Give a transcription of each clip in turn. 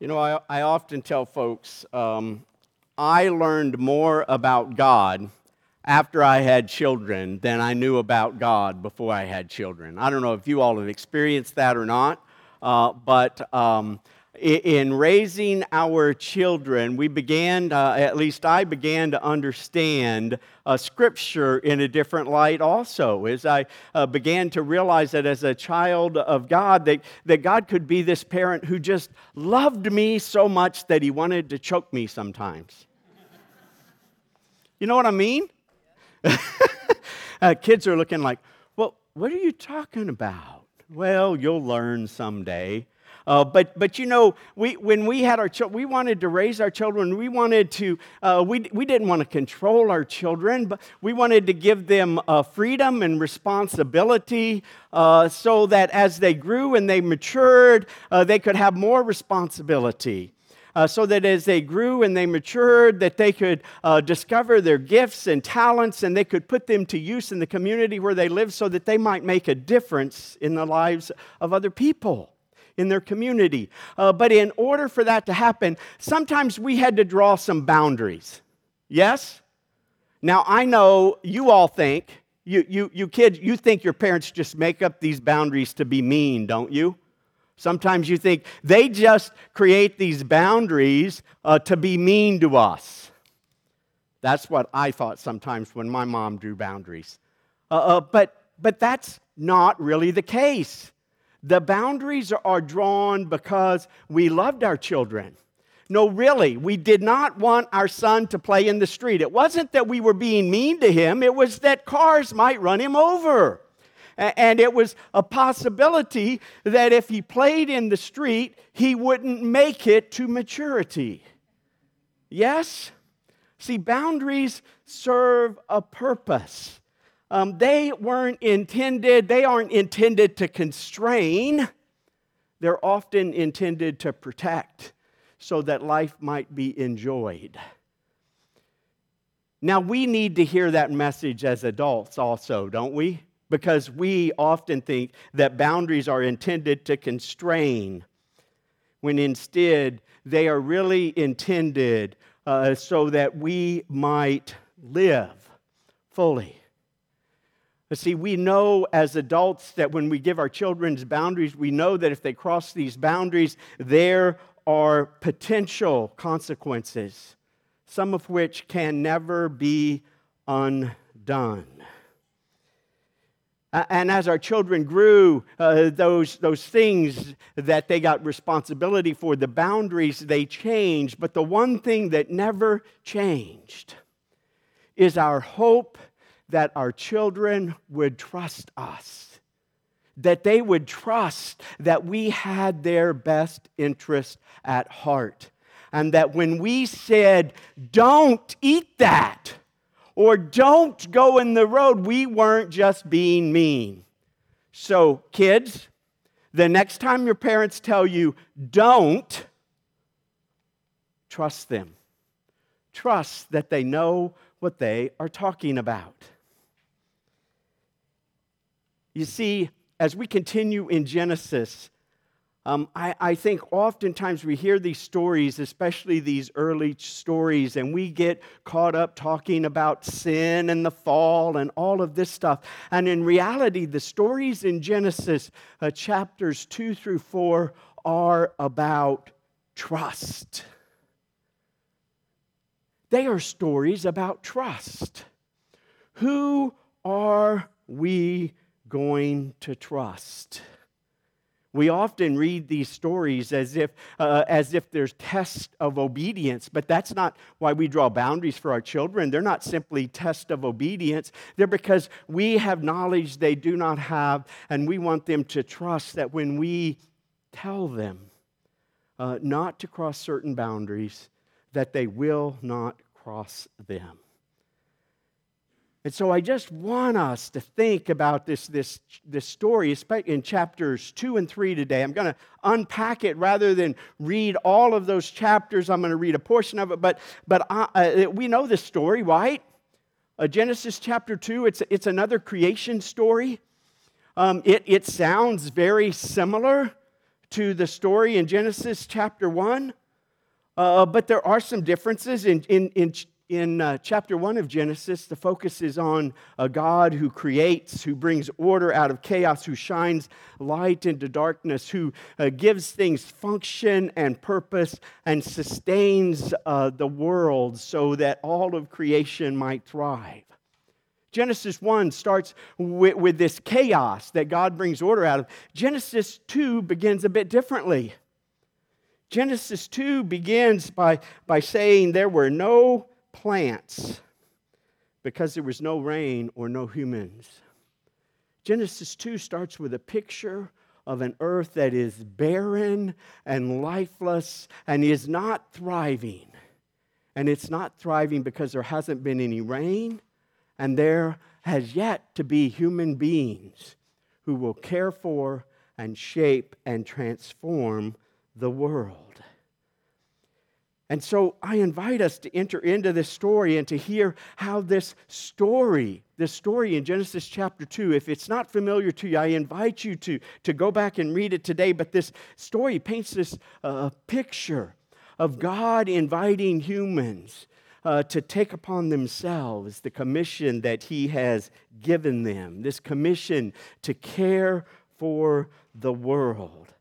You know, I, I often tell folks um, I learned more about God after I had children than I knew about God before I had children. I don't know if you all have experienced that or not, uh, but um, in raising our children, we began, uh, at least I began to understand uh, Scripture in a different light also. As I uh, began to realize that as a child of God, that, that God could be this parent who just loved me so much that he wanted to choke me sometimes. You know what I mean? Uh, kids are looking like, well, what are you talking about? Well, you'll learn someday. Uh, but, but you know, we, when we had our children, we wanted to raise our children. We wanted to, uh, we, we didn't want to control our children, but we wanted to give them uh, freedom and responsibility uh, so that as they grew and they matured, uh, they could have more responsibility. Uh, so that as they grew and they matured, that they could uh, discover their gifts and talents and they could put them to use in the community where they live so that they might make a difference in the lives of other people in their community. Uh, but in order for that to happen, sometimes we had to draw some boundaries. Yes? Now, I know you all think, you, you, you kids, you think your parents just make up these boundaries to be mean, don't you? Sometimes you think they just create these boundaries uh, to be mean to us. That's what I thought sometimes when my mom drew boundaries. Uh, uh, but, but that's not really the case. The boundaries are drawn because we loved our children. No, really, we did not want our son to play in the street. It wasn't that we were being mean to him, it was that cars might run him over. And it was a possibility that if he played in the street, he wouldn't make it to maturity. Yes? See, boundaries serve a purpose. Um, they weren't intended, they aren't intended to constrain, they're often intended to protect so that life might be enjoyed. Now, we need to hear that message as adults also, don't we? Because we often think that boundaries are intended to constrain, when instead they are really intended uh, so that we might live fully. But see, we know as adults that when we give our children's boundaries, we know that if they cross these boundaries, there are potential consequences, some of which can never be undone. And as our children grew, uh, those, those things that they got responsibility for, the boundaries, they changed. But the one thing that never changed is our hope that our children would trust us, that they would trust that we had their best interest at heart, and that when we said, don't eat that, or don't go in the road, we weren't just being mean. So, kids, the next time your parents tell you, don't, trust them. Trust that they know what they are talking about. You see, as we continue in Genesis, um, I, I, think oftentimes we hear these stories, especially these early stories, and we get caught up talking about sin and the fall and all of this stuff. And in reality, the stories in Genesis, uh, chapters 2 through 4, are about trust. They are stories about trust. Who are we going to trust. We often read these stories as if, uh, as if there's tests of obedience, but that's not why we draw boundaries for our children. They're not simply tests of obedience. They're because we have knowledge they do not have, and we want them to trust that when we tell them uh, not to cross certain boundaries, that they will not cross them. And so I just want us to think about this, this, this story especially in chapters two and three today. I'm going to unpack it rather than read all of those chapters. I'm going to read a portion of it, but, but I, uh, we know this story, right? Uh, Genesis chapter two, it's, it's another creation story. Um, it, it sounds very similar to the story in Genesis chapter 1, uh, but there are some differences. In, in, in, in uh, chapter 1 of Genesis, the focus is on a God who creates, who brings order out of chaos, who shines light into darkness, who uh, gives things function and purpose and sustains uh, the world so that all of creation might thrive. Genesis 1 starts with, with, this chaos that God brings order out of. Genesis 2 begins a bit differently. Genesis 2 begins by, by saying there were no plants because there was no rain or no humans. Genesis 2 starts with a picture of an earth that is barren and lifeless and is not thriving. And it's not thriving because there hasn't been any rain and there has yet to be human beings who will care for and shape and transform the world. And so I invite us to enter into this story and to hear how this story, this story in Genesis chapter 2, if it's not familiar to you, I invite you to, to go back and read it today. But this story paints this uh, picture of God inviting humans uh, to take upon themselves the commission that He has given them, this commission to care for the world.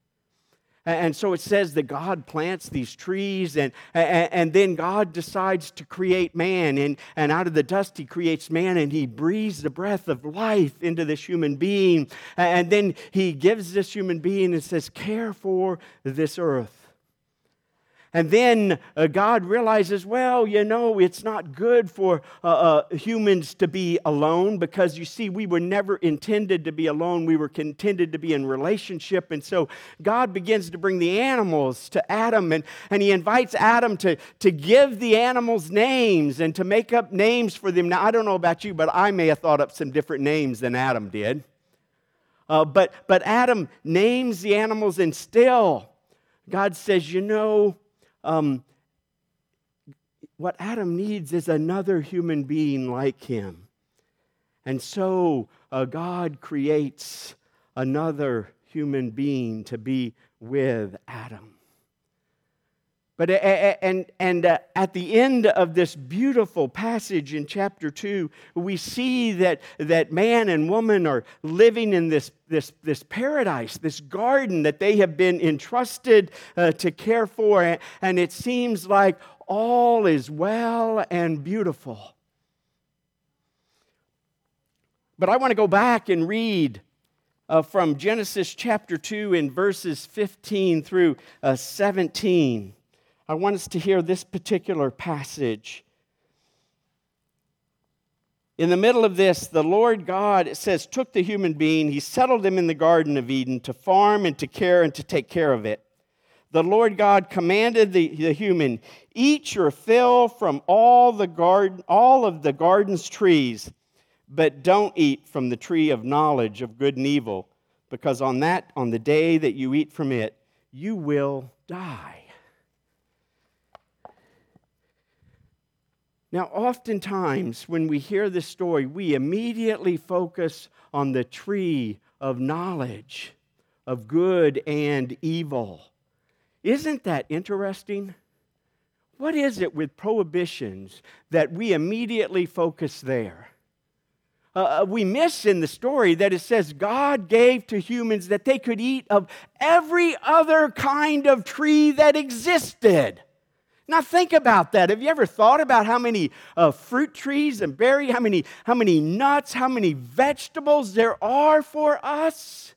And so it says that God plants these trees, and, and, then God decides to create man. And, and out of the dust, He creates man, and He breathes the breath of life into this human being. And then He gives this human being and says, Care for this earth. And then uh, God realizes, well, you know, it's not good for uh, uh, humans to be alone because you see, we were never intended to be alone. We were intended to be in relationship. And so God begins to bring the animals to Adam and, and he invites Adam to, to give the animals names and to make up names for them. Now, I don't know about you, but I may have thought up some different names than Adam did. Uh, but, but Adam names the animals and still God says, you know, um, what Adam needs is another human being like him. And so uh, God creates another human being to be with Adam. But and and uh, at the end of this beautiful passage in chapter two, we see that that man and woman are living in this this this paradise, this garden that they have been entrusted uh, to care for, and it seems like all is well and beautiful. But I want to go back and read uh, from Genesis chapter 2 in verses 15 through uh, 17. I want us to hear this particular passage. In the middle of this, the Lord God, it says, took the human being, he settled him in the Garden of Eden to farm and to care and to take care of it. The Lord God commanded the, the human, eat your fill from all the garden, all of the garden's trees, but don't eat from the tree of knowledge of good and evil, because on that, on the day that you eat from it, you will die. Now, oftentimes when we hear this story, we immediately focus on the tree of knowledge of good and evil. Isn't that interesting? What is it with prohibitions that we immediately focus there? Uh, uh we miss in the story that it says God gave to humans that they could eat of every other kind of tree that existed. Now think about that. Have you ever thought about how many uh, fruit trees and berry, how many, how many nuts, how many vegetables there are for us?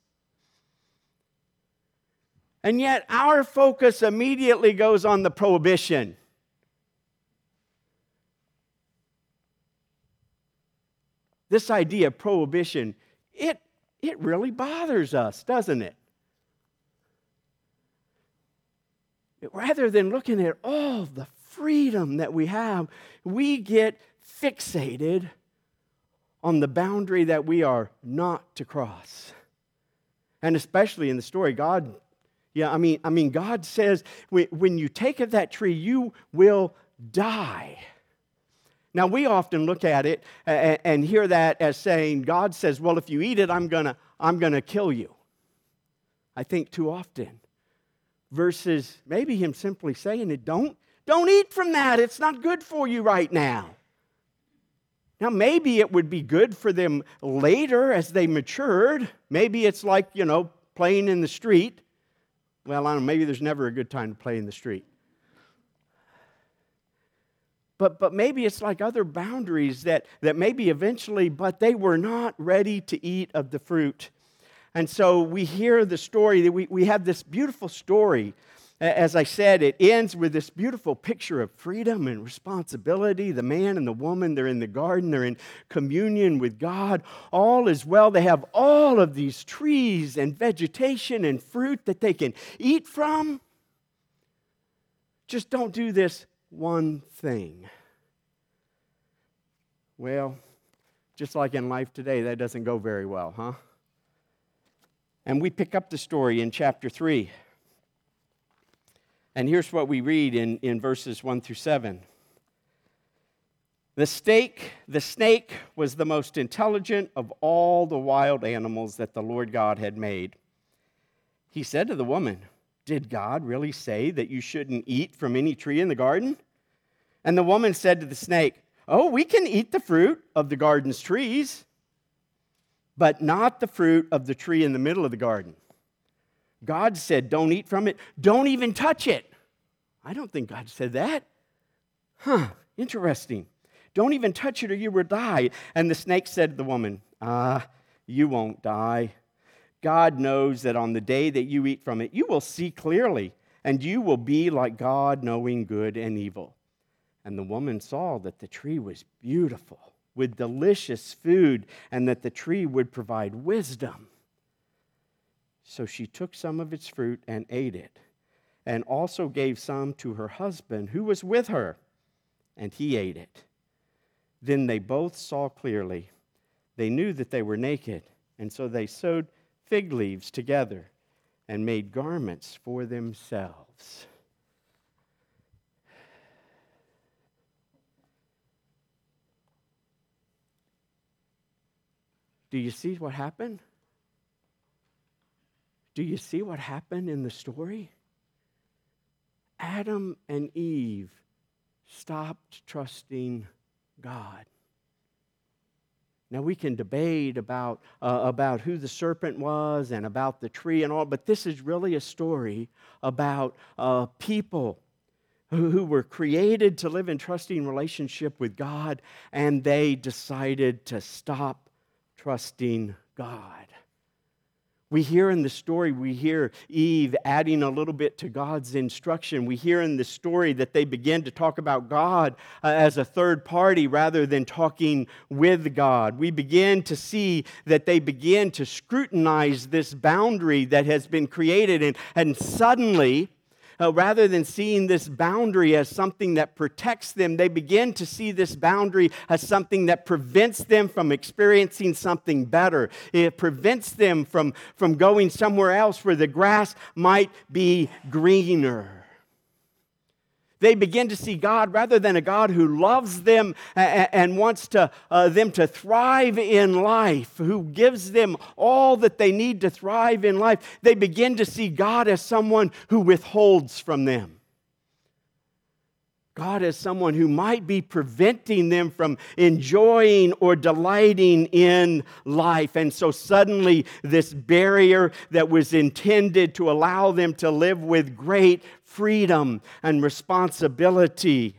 And yet our focus immediately goes on the prohibition. This idea of prohibition, it, it really bothers us, doesn't it? Rather than looking at all the freedom that we have, we get fixated on the boundary that we are not to cross. And especially in the story, God, yeah, I mean, I mean, God says when you take of that tree, you will die. Now, we often look at it and hear that as saying, God says, well, if you eat it, I'm going to I'm going to kill you. I think too often. Versus maybe him simply saying it don't don't eat from that. It's not good for you right now. Now maybe it would be good for them later as they matured. Maybe it's like you know playing in the street. Well i don't know maybe there's never a good time to play in the street. But, but maybe it's like other boundaries that, that maybe eventually, but they were not ready to eat of the fruit. And so we hear the story, that we, we have this beautiful story. As I said, it ends with this beautiful picture of freedom and responsibility. The man and the woman, they're in the garden, they're in communion with God. All is well. They have all of these trees and vegetation and fruit that they can eat from. Just don't do this one thing. Well, just like in life today, that doesn't go very well, huh? And we pick up the story in chapter 3. And here's what we read in, in verses 1 through 7. The snake, the snake was the most intelligent of all the wild animals that the Lord God had made. He said to the woman, Did God really say that you shouldn't eat from any tree in the garden? And the woman said to the snake, Oh, we can eat the fruit of the garden's trees, but not the fruit of the tree in the middle of the garden. God said, Don't eat from it, don't even touch it. I don't think God said that. Huh, interesting. Don't even touch it or you will die. And the snake said to the woman, Ah, you won't die. God knows that on the day that you eat from it, you will see clearly, and you will be like God, knowing good and evil. And the woman saw that the tree was beautiful, with delicious food, and that the tree would provide wisdom. So she took some of its fruit and ate it, and also gave some to her husband who was with her, and he ate it. Then they both saw clearly. They knew that they were naked, and so they sewed fig leaves together and made garments for themselves. Do you see what happened? Do you see what happened in the story? Adam and Eve stopped trusting God. Now, we can debate about, uh, about who the serpent was and about the tree and all, but this is really a story about uh, people who, who were created to live in trusting relationship with God, and they decided to stop trusting God. We hear in the story, we hear Eve adding a little bit to God's instruction. We hear in the story that they begin to talk about God uh, as a third party rather than talking with God. We begin to see that they begin to scrutinize this boundary that has been created, and, and suddenly, uh, rather than seeing this boundary as something that protects them, they begin to see this boundary as something that prevents them from experiencing something better. It prevents them from, from going somewhere else where the grass might be greener they begin to see God rather than a God who loves them and wants to, uh, them to thrive in life, who gives them all that they need to thrive in life. They begin to see God as someone who withholds from them. God as someone who might be preventing them from enjoying or delighting in life. And so suddenly, this barrier that was intended to allow them to live with great freedom and responsibility,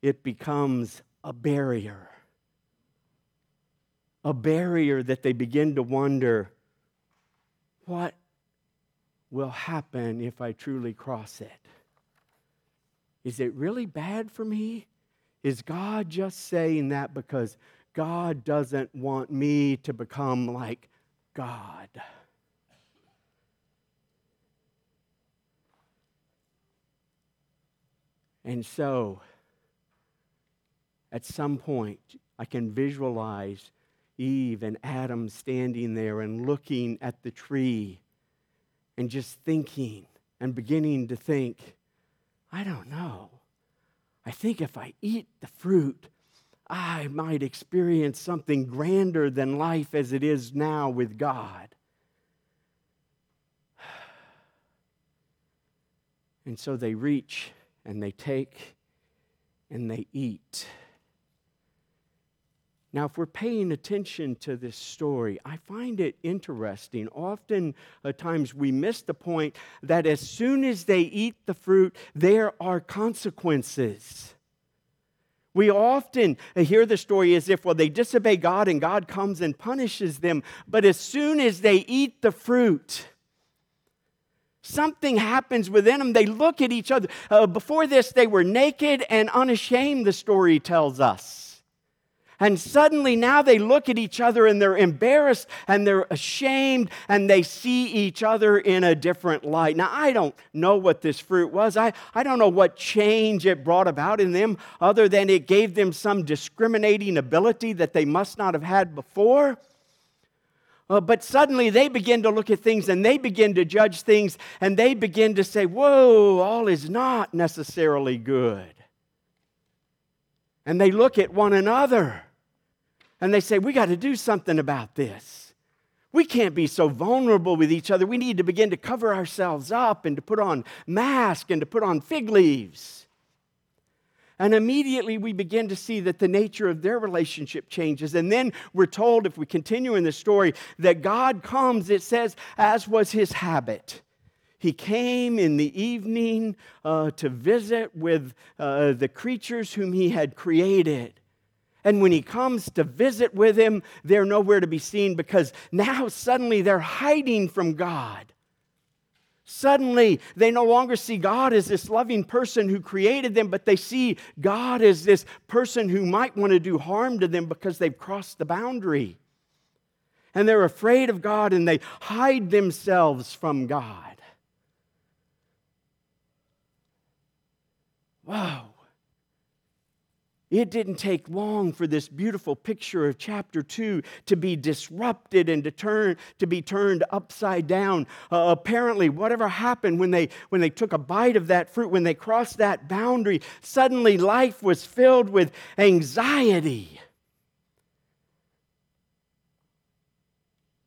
it becomes a barrier. A barrier that they begin to wonder what will happen if I truly cross it? Is it really bad for me? Is God just saying that because God doesn't want me to become like God? And so, at some point, I can visualize Eve and Adam standing there and looking at the tree and just thinking and beginning to think, I don't know. I think if I eat the fruit, I might experience something grander than life as it is now with God. And so they reach and they take and they eat. Now, if we're paying attention to this story, I find it interesting. Often at times we miss the point that as soon as they eat the fruit, there are consequences. We often hear the story as if, well, they disobey God and God comes and punishes them. But as soon as they eat the fruit, something happens within them. They look at each other. Uh, before this, they were naked and unashamed, the story tells us. And suddenly now they look at each other and they're embarrassed and they're ashamed and they see each other in a different light. Now, I don't know what this fruit was. I, I don't know what change it brought about in them other than it gave them some discriminating ability that they must not have had before. Uh, but suddenly they begin to look at things and they begin to judge things and they begin to say, Whoa, all is not necessarily good. And they look at one another and they say, We got to do something about this. We can't be so vulnerable with each other. We need to begin to cover ourselves up and to put on masks and to put on fig leaves. And immediately we begin to see that the nature of their relationship changes. And then we're told, if we continue in the story, that God comes, it says, as was his habit. He came in the evening uh, to visit with uh, the creatures whom he had created. And when he comes to visit with him, they're nowhere to be seen because now suddenly they're hiding from God. Suddenly, they no longer see God as this loving person who created them, but they see God as this person who might want to do harm to them because they've crossed the boundary. And they're afraid of God and they hide themselves from God. Wow. It didn't take long for this beautiful picture of chapter 2 to be disrupted and to, turn, to be turned upside down. Uh, apparently, whatever happened when they, when they took a bite of that fruit, when they crossed that boundary, suddenly life was filled with anxiety.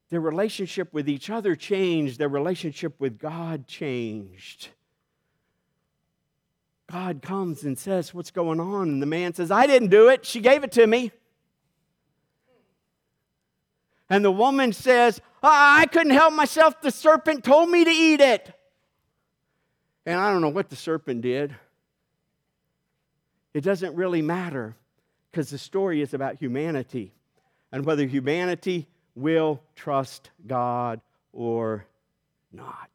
Their relationship with each other changed, their relationship with God changed. God comes and says, What's going on? And the man says, I didn't do it. She gave it to me. And the woman says, I couldn't help myself. The serpent told me to eat it. And I don't know what the serpent did. It doesn't really matter because the story is about humanity and whether humanity will trust God or not.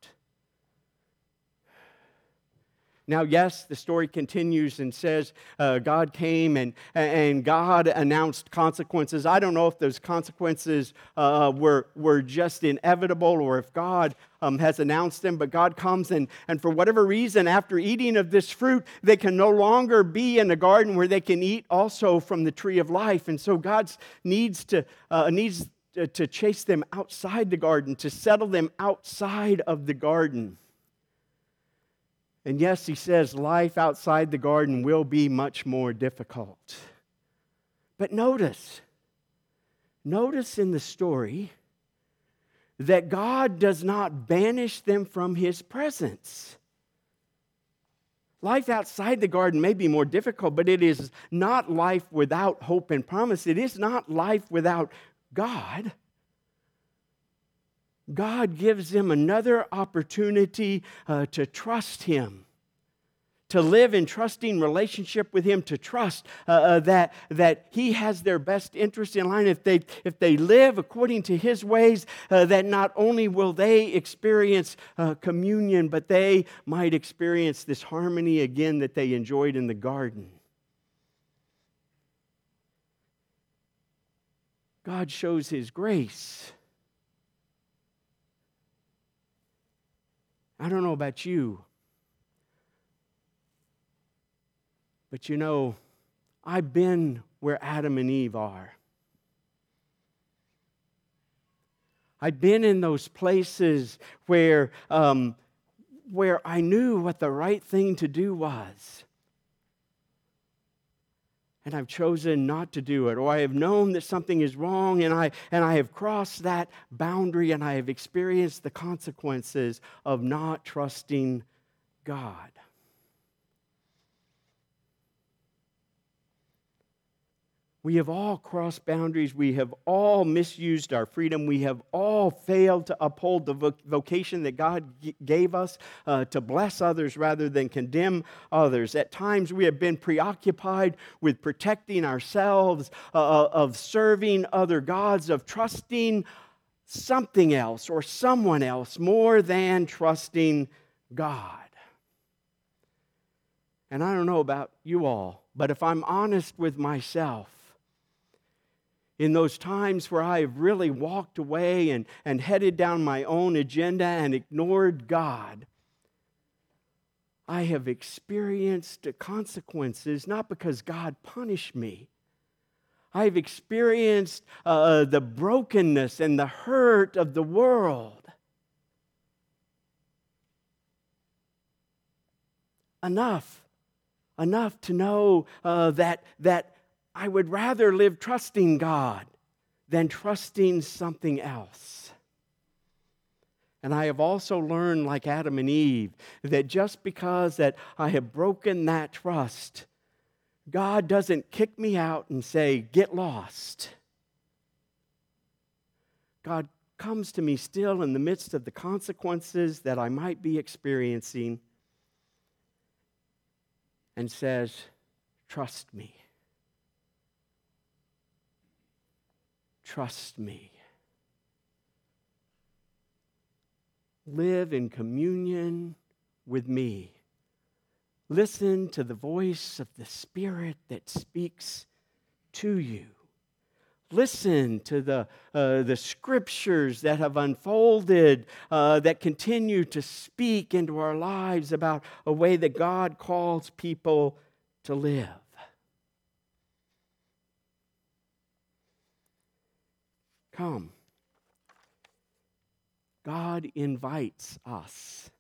Now, yes, the story continues and says uh, God came and, and God announced consequences. I don't know if those consequences uh, were, were just inevitable or if God um, has announced them, but God comes and, and for whatever reason, after eating of this fruit, they can no longer be in the garden where they can eat also from the tree of life. And so God needs to, uh, needs to chase them outside the garden, to settle them outside of the garden. And yes, he says life outside the garden will be much more difficult. But notice, notice in the story that God does not banish them from his presence. Life outside the garden may be more difficult, but it is not life without hope and promise. It is not life without God. God gives them another opportunity uh, to trust Him, to live in trusting relationship with Him, to trust uh, uh, that, that He has their best interest in line. If they, if they live according to His ways, uh, that not only will they experience uh, communion, but they might experience this harmony again that they enjoyed in the garden. God shows His grace I don't know about you, but you know, I've been where Adam and Eve are. I've been in those places where, um, where I knew what the right thing to do was and I've chosen not to do it, or I have known that something is wrong and I, and I have crossed that boundary and I have experienced the consequences of not trusting God. We have all crossed boundaries. We have all misused our freedom. We have all failed to uphold the vocation that God gave us uh, to bless others rather than condemn others. At times, we have been preoccupied with protecting ourselves, uh, uh of serving other gods, of trusting something else or someone else more than trusting God. And I don't know about you all, but if I'm honest with myself, in those times where I have really walked away and, and headed down my own agenda and ignored God, I have experienced consequences, not because God punished me. I've experienced uh, the brokenness and the hurt of the world. Enough, enough to know uh, that, that I would rather live trusting God than trusting something else. And I have also learned, like Adam and Eve, that just because that I have broken that trust, God doesn't kick me out and say, get lost. God comes to me still in the midst of the consequences that I might be experiencing and says, trust me. Trust me. Live in communion with me. Listen to the voice of the Spirit that speaks to you. Listen to the, uh, the scriptures that have unfolded, uh, that continue to speak into our lives about a way that God calls people to live. Come. God invites us,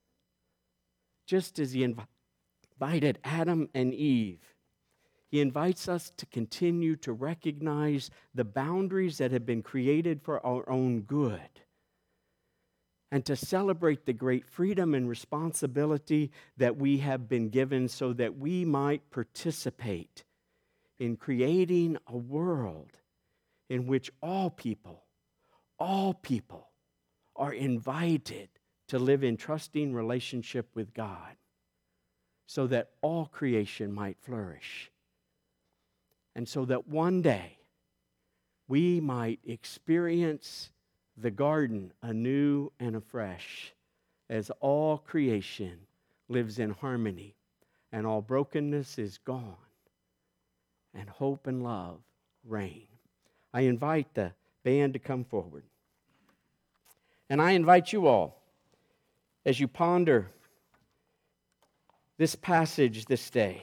just as He invited Adam and Eve. He invites us to continue to recognize the boundaries that have been created for our own good and to celebrate the great freedom and responsibility that we have been given so that we might participate in creating a world in which all people all people are invited to live in trusting relationship with God so that all creation might flourish. And so that one day we might experience the garden anew and afresh as all creation lives in harmony and all brokenness is gone and hope and love reign. I invite the band to come forward. And I invite you all, as you ponder this passage this day,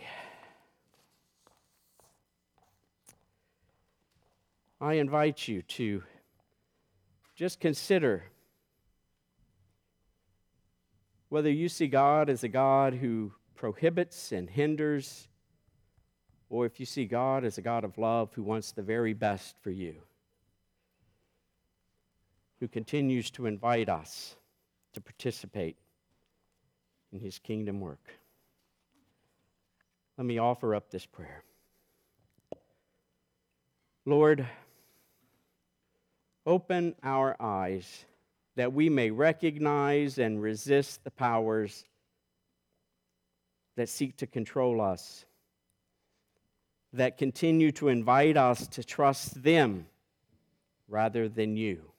I invite you to just consider whether you see God as a God who prohibits and hinders, or if you see God as a God of love who wants the very best for you who continues to invite us to participate in his kingdom work. Let me offer up this prayer. Lord, open our eyes that we may recognize and resist the powers that seek to control us, that continue to invite us to trust them rather than you.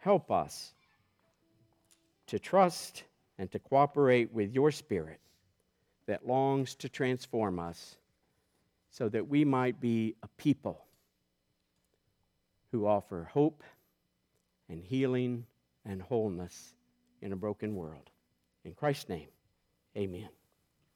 Help us to trust and to cooperate with your Spirit that longs to transform us so that we might be a people who offer hope and healing and wholeness in a broken world. In Christ's name, amen.